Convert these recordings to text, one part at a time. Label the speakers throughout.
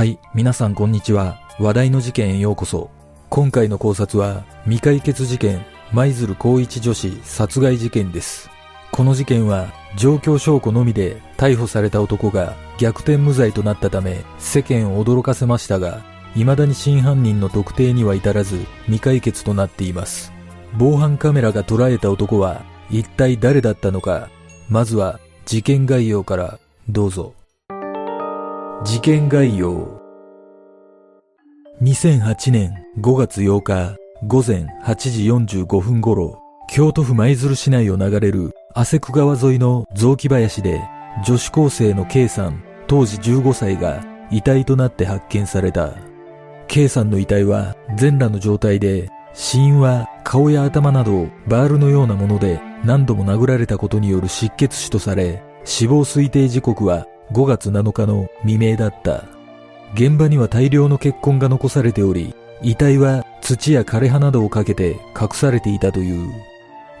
Speaker 1: はい、皆さんこんにちは。話題の事件へようこそ。今回の考察は、未解決事件、舞鶴高一女子殺害事件です。この事件は、状況証拠のみで逮捕された男が逆転無罪となったため、世間を驚かせましたが、未だに真犯人の特定には至らず、未解決となっています。防犯カメラが捉えた男は、一体誰だったのか、まずは、事件概要から、どうぞ。事件概要。2008年5月8日午前8時45分頃、京都府舞鶴市内を流れる汗久川沿いの雑木林で、女子高生の K さん、当時15歳が遺体となって発見された。K さんの遺体は全裸の状態で、死因は顔や頭などバールのようなもので何度も殴られたことによる失血死とされ、死亡推定時刻は5月7日の未明だった。現場には大量の血痕が残されており、遺体は土や枯葉などをかけて隠されていたという。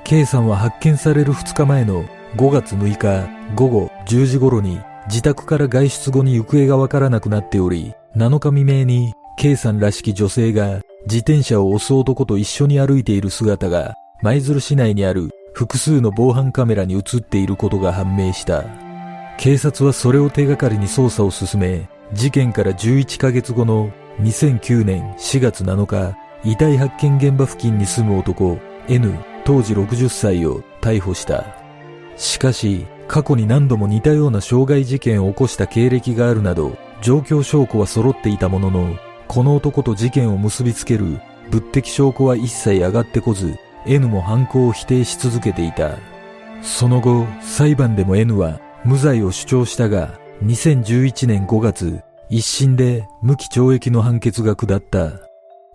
Speaker 1: K さんは発見される2日前の5月6日午後10時頃に自宅から外出後に行方がわからなくなっており、7日未明に K さんらしき女性が自転車を押す男と一緒に歩いている姿が舞鶴市内にある複数の防犯カメラに映っていることが判明した。警察はそれを手がかりに捜査を進め、事件から11ヶ月後の2009年4月7日、遺体発見現場付近に住む男 N 当時60歳を逮捕した。しかし、過去に何度も似たような傷害事件を起こした経歴があるなど、状況証拠は揃っていたものの、この男と事件を結びつける物的証拠は一切上がってこず、N も犯行を否定し続けていた。その後、裁判でも N は無罪を主張したが、2011年5月、一審で無期懲役の判決が下った。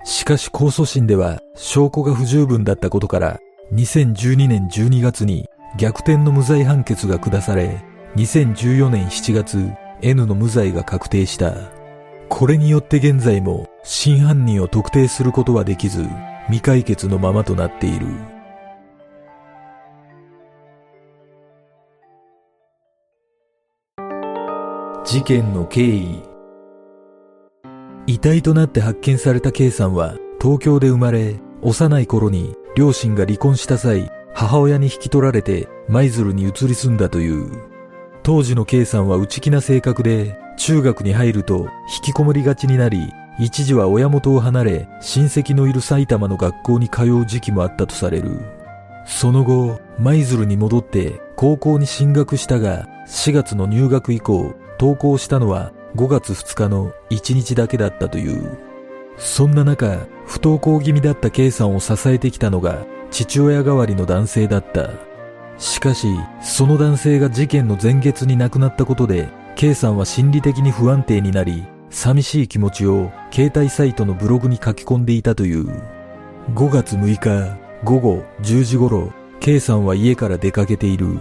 Speaker 1: しかし控訴審では証拠が不十分だったことから、2012年12月に逆転の無罪判決が下され、2014年7月、N の無罪が確定した。これによって現在も真犯人を特定することはできず、未解決のままとなっている。事件の経緯遺体となって発見された K さんは東京で生まれ、幼い頃に両親が離婚した際、母親に引き取られて舞鶴に移り住んだという。当時の K さんは内気な性格で、中学に入ると引きこもりがちになり、一時は親元を離れ、親戚のいる埼玉の学校に通う時期もあったとされる。その後、舞鶴に戻って高校に進学したが、4月の入学以降、登校したのは5月2日の1日だけだったという。そんな中、不登校気味だった K さんを支えてきたのが父親代わりの男性だった。しかし、その男性が事件の前月に亡くなったことで、K さんは心理的に不安定になり、寂しい気持ちを携帯サイトのブログに書き込んでいたという。5月6日午後10時頃、K さんは家から出かけている。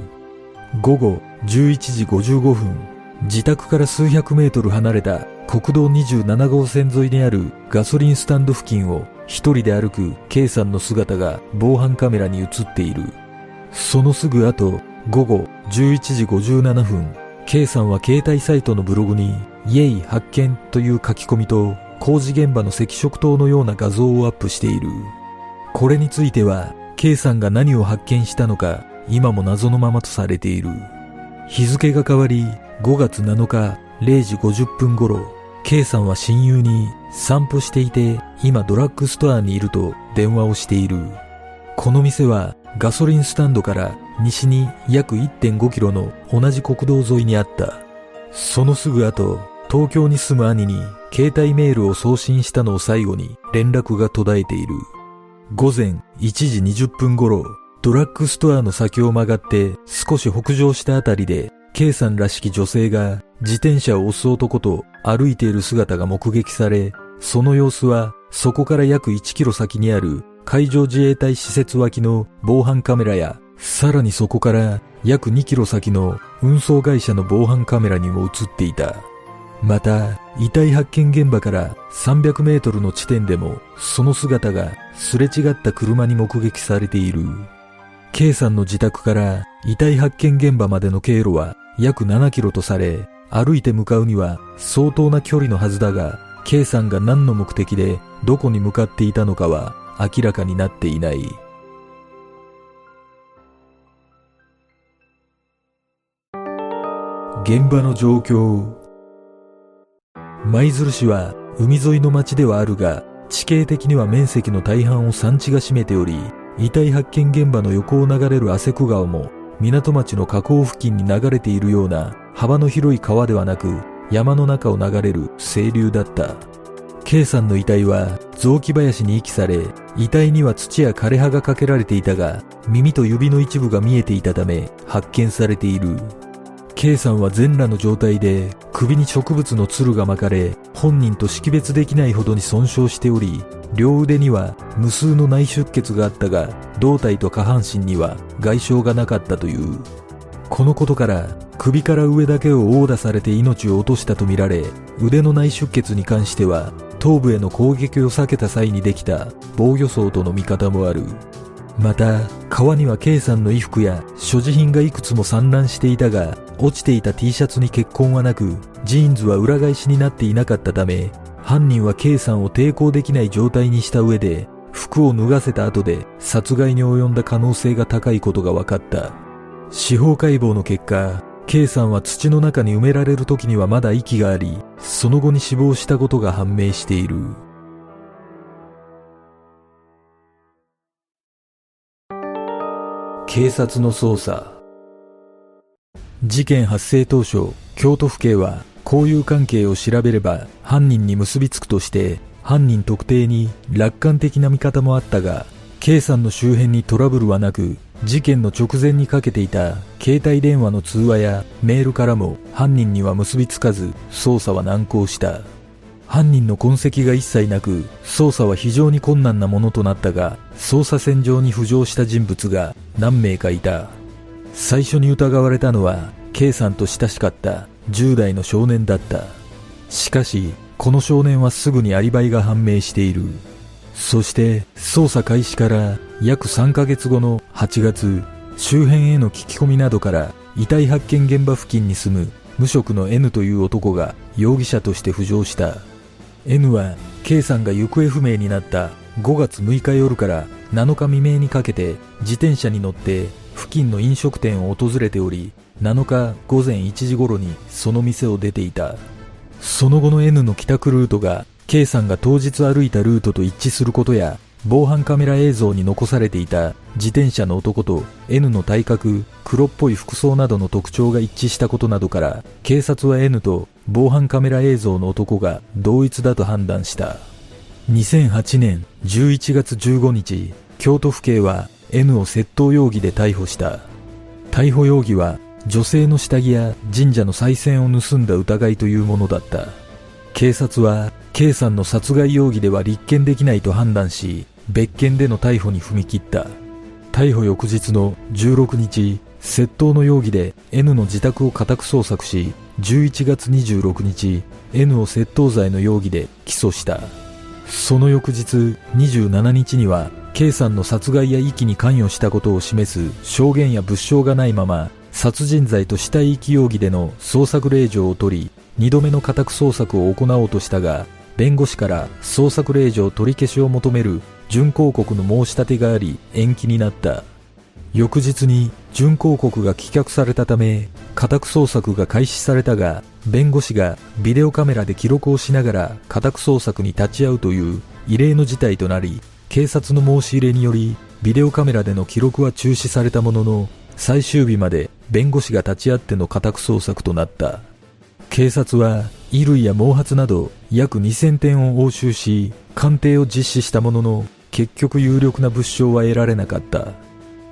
Speaker 1: 午後11時55分、自宅から数百メートル離れた国道27号線沿いにあるガソリンスタンド付近を一人で歩く K さんの姿が防犯カメラに映っている。そのすぐ後、午後11時57分、K さんは携帯サイトのブログに、イエイ発見という書き込みと、工事現場の赤色灯のような画像をアップしている。これについては、K さんが何を発見したのか、今も謎のままとされている。日付が変わり、5月7日0時50分頃、K さんは親友に散歩していて、今ドラッグストアにいると電話をしている。この店はガソリンスタンドから西に約1.5キロの同じ国道沿いにあった。そのすぐ後、東京に住む兄に携帯メールを送信したのを最後に連絡が途絶えている。午前1時20分頃、ドラッグストアの先を曲がって少し北上したあたりで、K さんらしき女性が自転車を押す男と歩いている姿が目撃され、その様子はそこから約1キロ先にある海上自衛隊施設脇の防犯カメラや、さらにそこから約2キロ先の運送会社の防犯カメラにも映っていた。また、遺体発見現場から300メートルの地点でも、その姿がすれ違った車に目撃されている。K さんの自宅から遺体発見現場までの経路は約7キロとされ、歩いて向かうには相当な距離のはずだが、K さんが何の目的でどこに向かっていたのかは明らかになっていない。現場の状況舞鶴市は海沿いの町ではあるが地形的には面積の大半を山地が占めており遺体発見現場の横を流れる汗子川も港町の河口付近に流れているような幅の広い川ではなく山の中を流れる清流だった。K さんの遺体は雑木林に遺棄され遺体には土や枯れ葉がかけられていたが耳と指の一部が見えていたため発見されている。K さんは全裸の状態で首に植物のつるが巻かれ本人と識別できないほどに損傷しており両腕には無数の内出血があったが胴体と下半身には外傷がなかったという。このことから首から上だけを殴打されて命を落としたとみられ腕の内出血に関しては頭部への攻撃を避けた際にできた防御層との見方もある。また川には K さんの衣服や所持品がいくつも散乱していたが落ちていた T シャツに血痕はなくジーンズは裏返しになっていなかったため犯人は K さんを抵抗できない状態にした上で服を脱がせた後で殺害に及んだ可能性が高いことが分かった。司法解剖の結果 K さんは土の中に埋められる時にはまだ息がありその後に死亡したことが判明している。警察の捜査。事件発生当初京都府警は交友関係を調べれば犯人に結びつくとして犯人特定に楽観的な見方もあったが K さんの周辺にトラブルはなく事件の直前にかけていた携帯電話の通話やメールからも犯人には結びつかず捜査は難航した。犯人の痕跡が一切なく捜査は非常に困難なものとなったが捜査線上に浮上した人物が何名かいた。最初に疑われたのは K さんと親しかった10代の少年だった。しかしこの少年はすぐにアリバイが判明している。そして捜査開始から約3ヶ月後の8月周辺への聞き込みなどから遺体発見現場付近に住む無職の N という男が容疑者として浮上した。N は K さんが行方不明になった5月6日夜から7日未明にかけて自転車に乗って付近の飲食店を訪れており7日午前1時頃にその店を出ていた。その後の N の帰宅ルートが K さんが当日歩いたルートと一致することや防犯カメラ映像に残されていた自転車の男と N の体格黒っぽい服装などの特徴が一致したことなどから警察は N と防犯カメラ映像の男が同一だと判断した。2008年11月15日京都府警は N を窃盗容疑で逮捕した。逮捕容疑は女性の下着や神社の賽銭を盗んだ疑いというものだった。警察は K さんの殺害容疑では立件できないと判断し別件での逮捕に踏み切った。逮捕翌日の16日窃盗の容疑で N の自宅を家宅捜索し11月26日 N を窃盗罪の容疑で起訴した。その翌日27日には K さんの殺害や遺棄に関与したことを示す証言や物証がないまま殺人罪と死体遺棄容疑での捜索令状を取り2度目の家宅捜索を行おうとしたが弁護士から捜索令状取り消しを求める準抗告の申し立てがあり延期になった。翌日に準抗告が棄却されたため家宅捜索が開始されたが弁護士がビデオカメラで記録をしながら家宅捜索に立ち会うという異例の事態となり警察の申し入れによりビデオカメラでの記録は中止されたものの最終日まで弁護士が立ち会っての家宅捜索となった。警察は衣類や毛髪など約2000点を押収し鑑定を実施したものの結局有力な物証は得られなかった。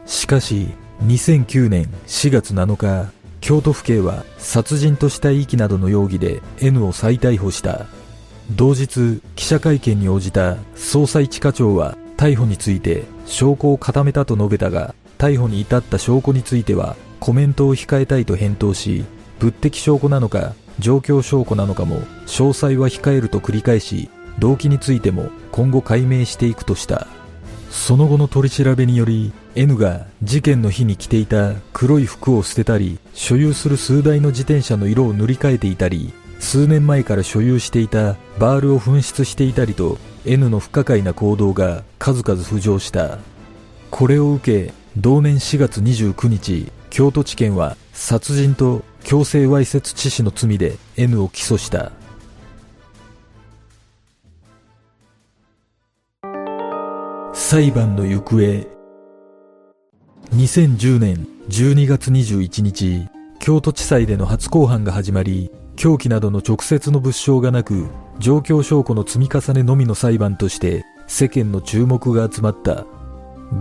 Speaker 1: しかし2009年4月7日京都府警は殺人と死体遺棄などの容疑で N を再逮捕した。同日記者会見に応じた捜査一課長は逮捕について証拠を固めたと述べたが逮捕に至った証拠についてはコメントを控えたいと返答し物的証拠なのか状況証拠なのかも詳細は控えると繰り返し動機についても今後解明していくとしたその後の取り調べにより N が事件の日に着ていた黒い服を捨てたり、所有する数台の自転車の色を塗り替えていたり、数年前から所有していたバールを紛失していたりと、N の不可解な行動が数々浮上した。これを受け、同年4月29日、京都地検は殺人と強制わいせつ致死の罪で N を起訴した。裁判の行方2010年12月21日、京都地裁での初公判が始まり、凶器などの直接の物証がなく、状況証拠の積み重ねのみの裁判として世間の注目が集まった。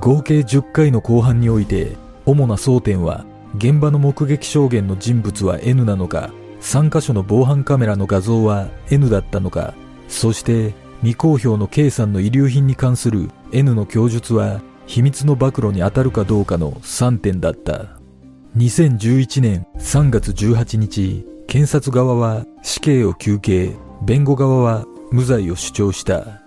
Speaker 1: 合計10回の公判において、主な争点は、現場の目撃証言の人物は N なのか、3カ所の防犯カメラの画像は N だったのか、そして未公表の K さんの遺留品に関する N の供述は秘密の暴露に当たるかどうかの3点だった。2011年3月18日、検察側は死刑を求刑、弁護側は無罪を主張した。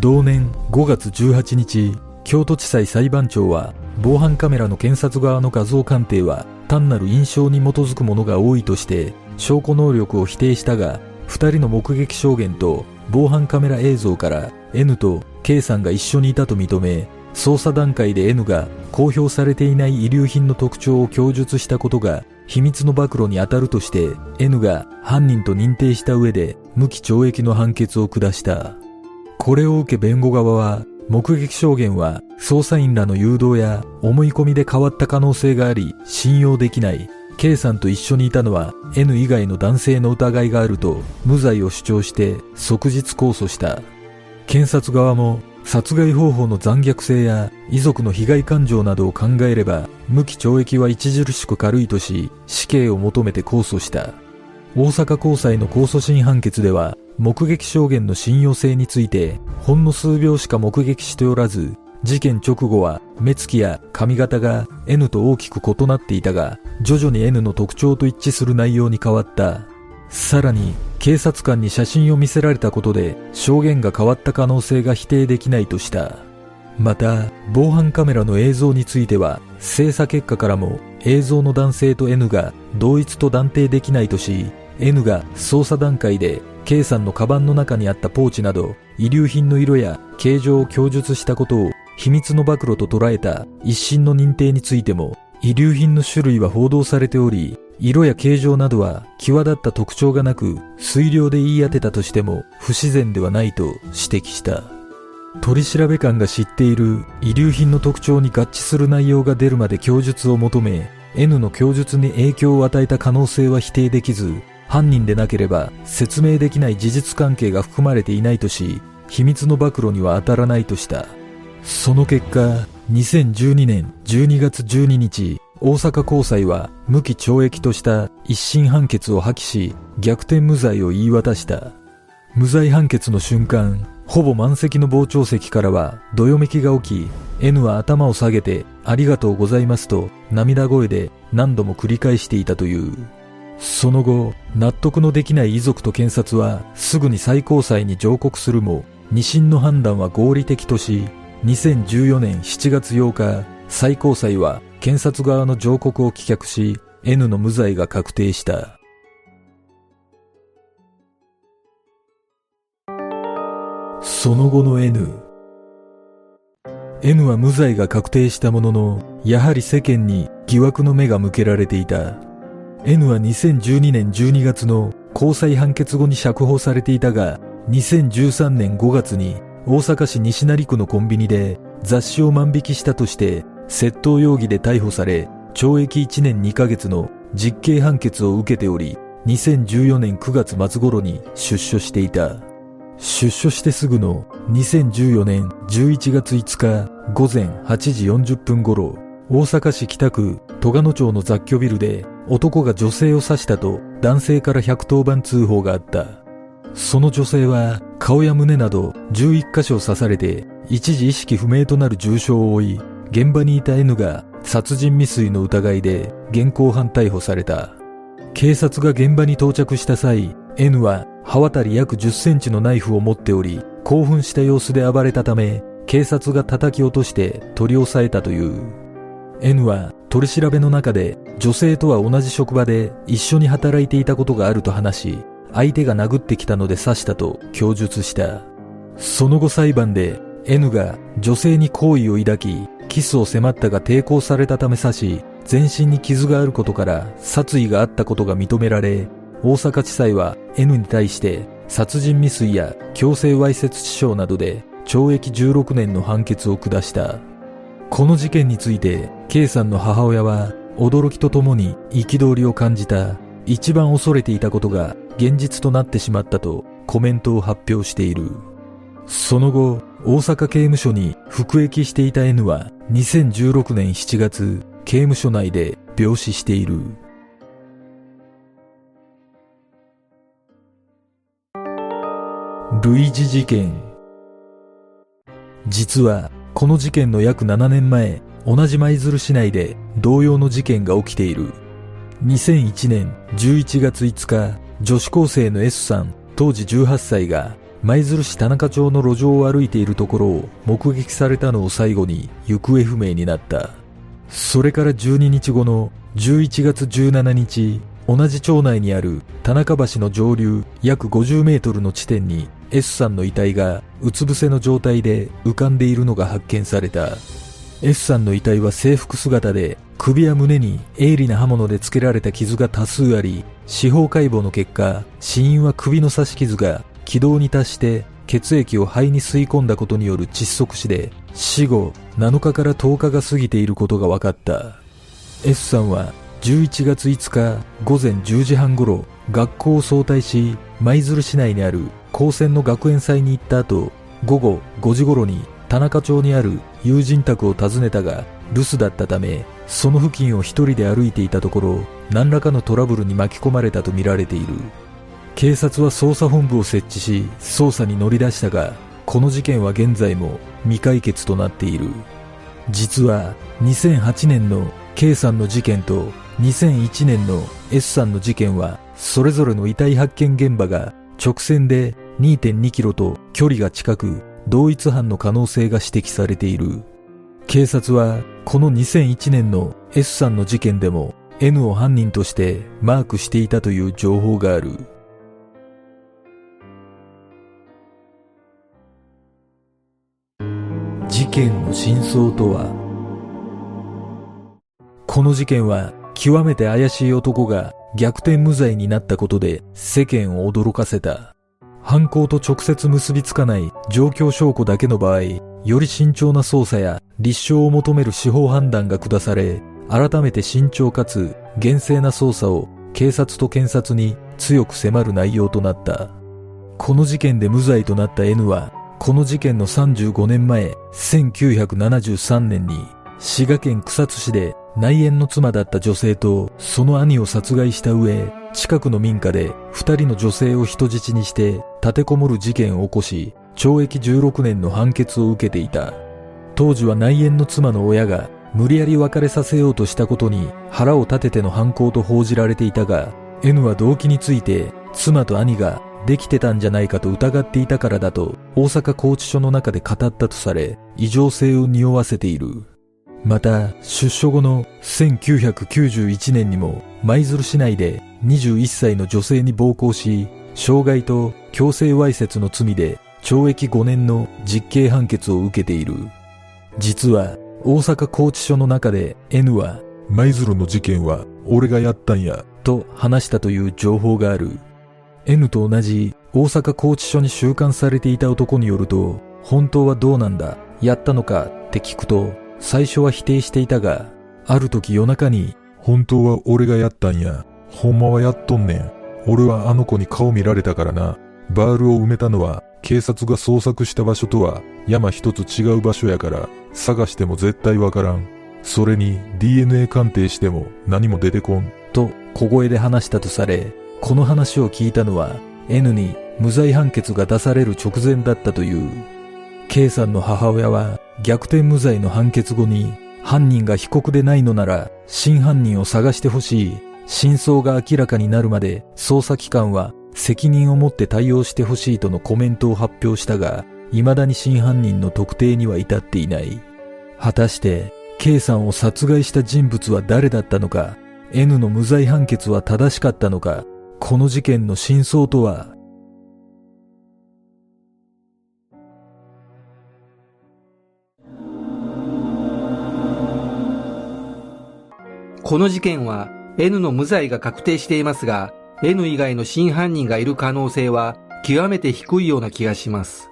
Speaker 1: 同年5月18日、京都地裁裁判長は防犯カメラの検察側の画像鑑定は単なる印象に基づくものが多いとして証拠能力を否定したが、二人の目撃証言と防犯カメラ映像から N と K さんが一緒にいたと認め、捜査段階で N が公表されていない遺留品の特徴を供述したことが秘密の暴露に当たるとして N が犯人と認定した上で無期懲役の判決を下した。これを受け弁護側は目撃証言は捜査員らの誘導や思い込みで変わった可能性があり信用できない K さんと一緒にいたのは N 以外の男性の疑いがあると無罪を主張して即日控訴した。検察側も殺害方法の残虐性や遺族の被害感情などを考えれば無期懲役は著しく軽いとし死刑を求めて控訴した。大阪高裁の控訴審判決では目撃証言の信用性についてほんの数秒しか目撃しておらず事件直後は目つきや髪型が N と大きく異なっていたが徐々に N の特徴と一致する内容に変わったさらに警察官に写真を見せられたことで証言が変わった可能性が否定できないとした。また、防犯カメラの映像については、精査結果からも映像の男性と N が同一と断定できないとし、N が捜査段階で K さんのカバンの中にあったポーチなど遺留品の色や形状を供述したことを秘密の暴露と捉えた一審の認定についても遺留品の種類は報道されており色や形状などは際立った特徴がなく推量で言い当てたとしても不自然ではないと指摘した。取調べ官が知っている遺留品の特徴に合致する内容が出るまで供述を求め N の供述に影響を与えた可能性は否定できず犯人でなければ説明できない事実関係が含まれていないとし秘密の暴露には当たらないとした。その結果2012年12月12日大阪高裁は無期懲役とした一審判決を破棄し逆転無罪を言い渡した。無罪判決の瞬間ほぼ満席の傍聴席からはどよめきが起き N は頭を下げてありがとうございますと涙声で何度も繰り返していたという。その後納得のできない遺族と検察はすぐに最高裁に上告するも二審の判断は合理的とし2014年7月8日最高裁は検察側の上告を棄却し、N の無罪が確定した。その後の N。N は無罪が確定したものの、やはり世間に疑惑の目が向けられていた。N は2012年12月の高裁判決後に釈放されていたが、2013年5月に大阪市西成区のコンビニで雑誌を万引きしたとして窃盗容疑で逮捕され、懲役1年2ヶ月の実刑判決を受けており、2014年9月末頃に出所していた。出所してすぐの2014年11月5日午前8時40分頃、大阪市北区戸賀野町の雑居ビルで男が女性を刺したと男性から110番通報があった。その女性は顔や胸など11箇所刺されて一時意識不明となる重傷を負い、現場にいた N が殺人未遂の疑いで現行犯逮捕された。警察が現場に到着した際、N は刃渡り約10センチのナイフを持っており、興奮した様子で暴れたため、警察が叩き落として取り押さえたという。N は取り調べの中で女性とは同じ職場で一緒に働いていたことがあると話し、相手が殴ってきたので刺したと供述した。その後裁判で N が女性に好意を抱き、キスを迫ったが抵抗されたため刺し、全身に傷があることから殺意があったことが認められ、大阪地裁は N に対して殺人未遂や強制わいせつ致傷などで懲役16年の判決を下した。この事件について K さんの母親は驚きとともに憤りを感じた。一番恐れていたことが現実となってしまったとコメントを発表している。その後、大阪刑務所に服役していた N は2016年7月、刑務所内で病死している。類似事件実はこの事件の約7年前同じ舞鶴市内で同様の事件が起きている。2001年11月5日女子高生の S さん当時18歳が舞鶴市田中町の路上を歩いているところを目撃されたのを最後に行方不明になった。それから12日後の11月17日同じ町内にある田中橋の上流約50メートルの地点に S さんの遺体がうつ伏せの状態で浮かんでいるのが発見された。S さんの遺体は制服姿で首や胸に鋭利な刃物でつけられた傷が多数あり司法解剖の結果死因は首の刺し傷が気道に達して血液を肺に吸い込んだことによる窒息死で死後7日から10日が過ぎていることが分かった。S さんは11月5日午前10時半頃学校を早退し舞鶴市内にある高専の学園祭に行った後、午後5時頃に田中町にある友人宅を訪ねたが、留守だったため、その付近を一人で歩いていたところ、何らかのトラブルに巻き込まれたとみられている。警察は捜査本部を設置し、捜査に乗り出したが、この事件は現在も未解決となっている。実は2008年の K さんの事件と2001年の S さんの事件はそれぞれの遺体発見現場が直線で2.2キロと距離が近く同一犯の可能性が指摘されている。警察はこの2001年の S さんの事件でも N を犯人としてマークしていたという情報がある。事件の真相とは？この事件は極めて怪しい男が逆転無罪になったことで世間を驚かせた。犯行と直接結びつかない状況証拠だけの場合、より慎重な捜査や立証を求める司法判断が下され、改めて慎重かつ厳正な捜査を警察と検察に強く迫る内容となった。この事件で無罪となった N は、この事件の35年前、1973年に滋賀県草津市で内縁の妻だった女性とその兄を殺害した上、近くの民家で二人の女性を人質にして立てこもる事件を起こし、懲役16年の判決を受けていた。当時は内縁の妻の親が無理やり別れさせようとしたことに腹を立てての犯行と報じられていたが、N は動機について妻と兄ができてたんじゃないかと疑っていたからだと大阪拘置所の中で語ったとされ、異常性を匂わせている。また、出所後の1991年にも舞鶴市内で21歳の女性に暴行し、傷害と強制わいせつの罪で懲役5年の実刑判決を受けている。実は、大阪拘置所の中で N は、
Speaker 2: 舞鶴の事件は俺がやったんや、
Speaker 1: と話したという情報がある。N と同じ大阪拘置所に収監されていた男によると、本当はどうなんだ、やったのかって聞くと、最初は否定していたが、ある時夜中に、
Speaker 2: 本当は俺がやったんや。ほんまはやっとんねん。俺はあの子に顔見られたからな。バールを埋めたのは警察が捜索した場所とは山一つ違う場所やから探しても絶対わからん。それに DNA 鑑定しても何も出てこん。
Speaker 1: と小声で話したとされ、この話を聞いたのは N に無罪判決が出される直前だったという。K さんの母親は逆転無罪の判決後に犯人が被告でないのなら真犯人を探してほしい。真相が明らかになるまで捜査機関は責任を持って対応してほしいとのコメントを発表したが、未だに真犯人の特定には至っていない。果たして K さんを殺害した人物は誰だったのか、N の無罪判決は正しかったのか、この事件の真相とは
Speaker 3: この事件は N の無罪が確定していますが、N 以外の真犯人がいる可能性は極めて低いような気がします。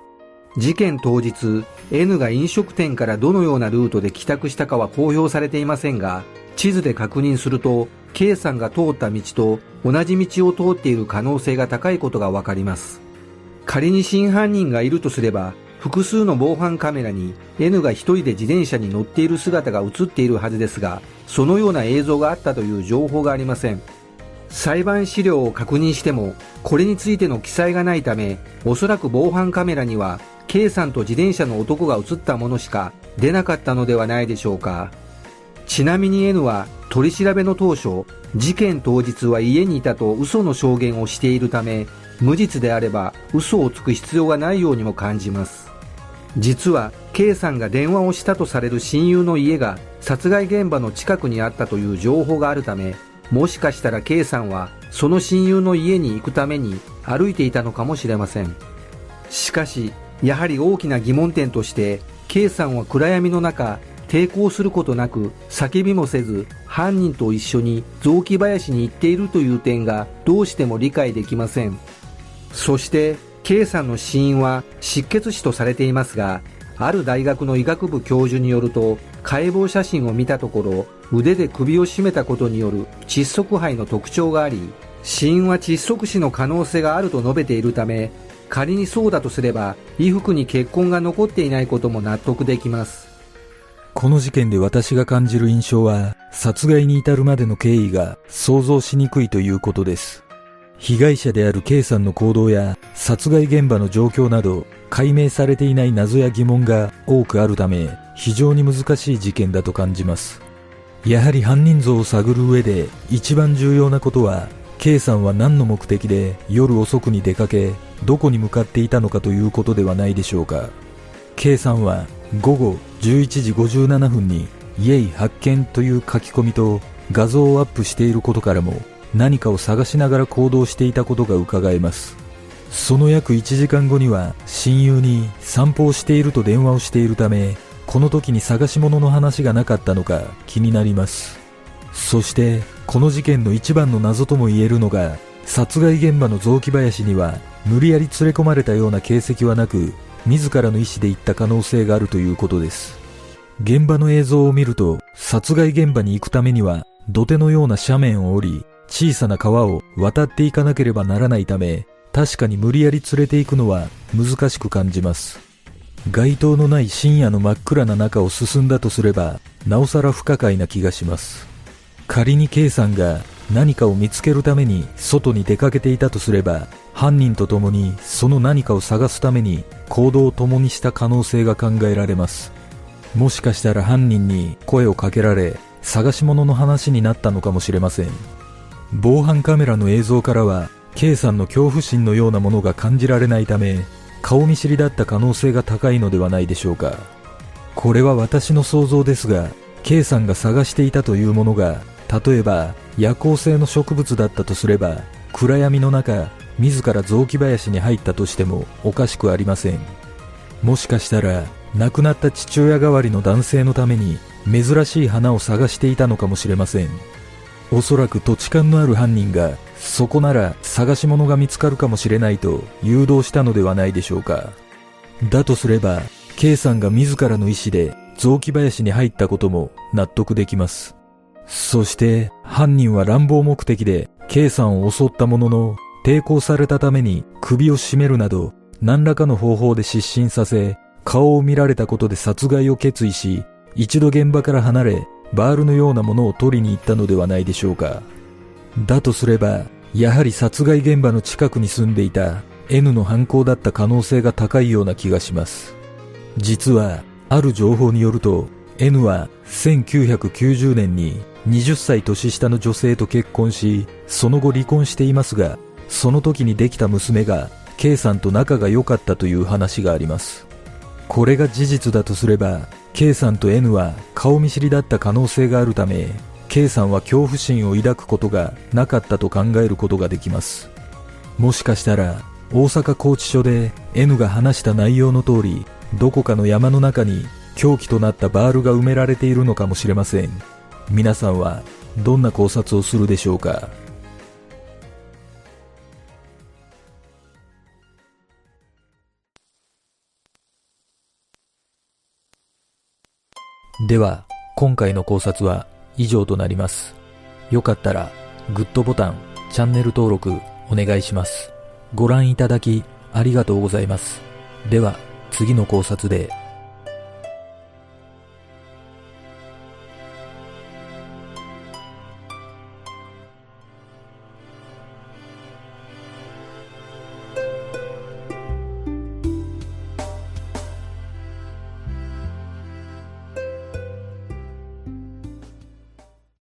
Speaker 3: 事件当日、N が飲食店からどのようなルートで帰宅したかは公表されていませんが、地図で確認すると、K さんが通った道と同じ道を通っている可能性が高いことがわかります。仮に真犯人がいるとすれば、複数の防犯カメラに N が一人で自転車に乗っている姿が映っているはずですが、そのような映像があったという情報がありません。裁判資料を確認しても、これについての記載がないため、おそらく防犯カメラには K さんと自転車の男が映ったものしか出なかったのではないでしょうか。ちなみに N は取り調べの当初、事件当日は家にいたと嘘の証言をしているため、無実であれば嘘をつく必要がないようにも感じます。実は K さんが電話をしたとされる親友の家が殺害現場の近くにあったという情報があるため、もしかしたら K さんはその親友の家に行くために歩いていたのかもしれません。しかし、やはり大きな疑問点として、K さんは暗闇の中、抵抗することなく叫びもせず犯人と一緒に雑木林に行っているという点がどうしても理解できません。そして K さんの死因は失血死とされていますが、ある大学の医学部教授によると、解剖写真を見たところ、腕で首を絞めたことによる窒息肺の特徴があり、死因は窒息死の可能性があると述べているため、仮にそうだとすれば、衣服に血痕が残っていないことも納得できます。
Speaker 1: この事件で私が感じる印象は、殺害に至るまでの経緯が想像しにくいということです。被害者である K さんの行動や殺害現場の状況など解明されていない謎や疑問が多くあるため非常に難しい事件だと感じます。やはり犯人像を探る上で一番重要なことは K さんは何の目的で夜遅くに出かけどこに向かっていたのかということではないでしょうか K さんは午後11時57分にイエイ発見という書き込みと画像をアップしていることからも何かを探しながら行動していたことが伺えます。その約1時間後には親友に散歩をしていると電話をしているためこの時に探し物の話がなかったのか気になります。そしてこの事件の一番の謎とも言えるのが殺害現場の雑木林には無理やり連れ込まれたような形跡はなく自らの意思で行った可能性があるということです。現場の映像を見ると殺害現場に行くためには土手のような斜面を降り小さな川を渡っていかなければならないため、確かに無理やり連れて行くのは難しく感じます。街灯のない深夜の真っ暗な中を進んだとすれば、なおさら不可解な気がします。仮に K さんが何かを見つけるために外に出かけていたとすれば、犯人と共にその何かを探すために行動を共にした可能性が考えられます。もしかしたら犯人に声をかけられ、探し物の話になったのかもしれません。防犯カメラの映像からは K さんの恐怖心のようなものが感じられないため顔見知りだった可能性が高いのではないでしょうか。これは私の想像ですが K さんが探していたというものが例えば夜行性の植物だったとすれば暗闇の中自ら雑木林に入ったとしてもおかしくありません。もしかしたら亡くなった父親代わりの男性のために珍しい花を探していたのかもしれません。おそらく土地勘のある犯人がそこなら探し物が見つかるかもしれないと誘導したのではないでしょうか。だとすれば K さんが自らの意思で雑木林に入ったことも納得できます。そして犯人は乱暴目的で K さんを襲ったものの抵抗されたために首を絞めるなど何らかの方法で失神させ顔を見られたことで殺害を決意し一度現場から離れバールのようなものを取りに行ったのではないでしょうか。だとすれば、やはり殺害現場の近くに住んでいた N の犯行だった可能性が高いような気がします。実は、ある情報によると、N は1990年に20歳年下の女性と結婚し、その後離婚していますが、その時にできた娘が K さんと仲が良かったという話があります。これが事実だとすれば、K さんと N は顔見知りだった可能性があるため、K さんは恐怖心を抱くことがなかったと考えることができます。もしかしたら、大阪拘置所で N が話した内容の通り、どこかの山の中に凶器となったバールが埋められているのかもしれません。皆さんはどんな考察をするでしょうか？では、今回の考察は以上となります。よかったら、グッドボタン、チャンネル登録お願いします。ご覧いただきありがとうございます。では、次の考察で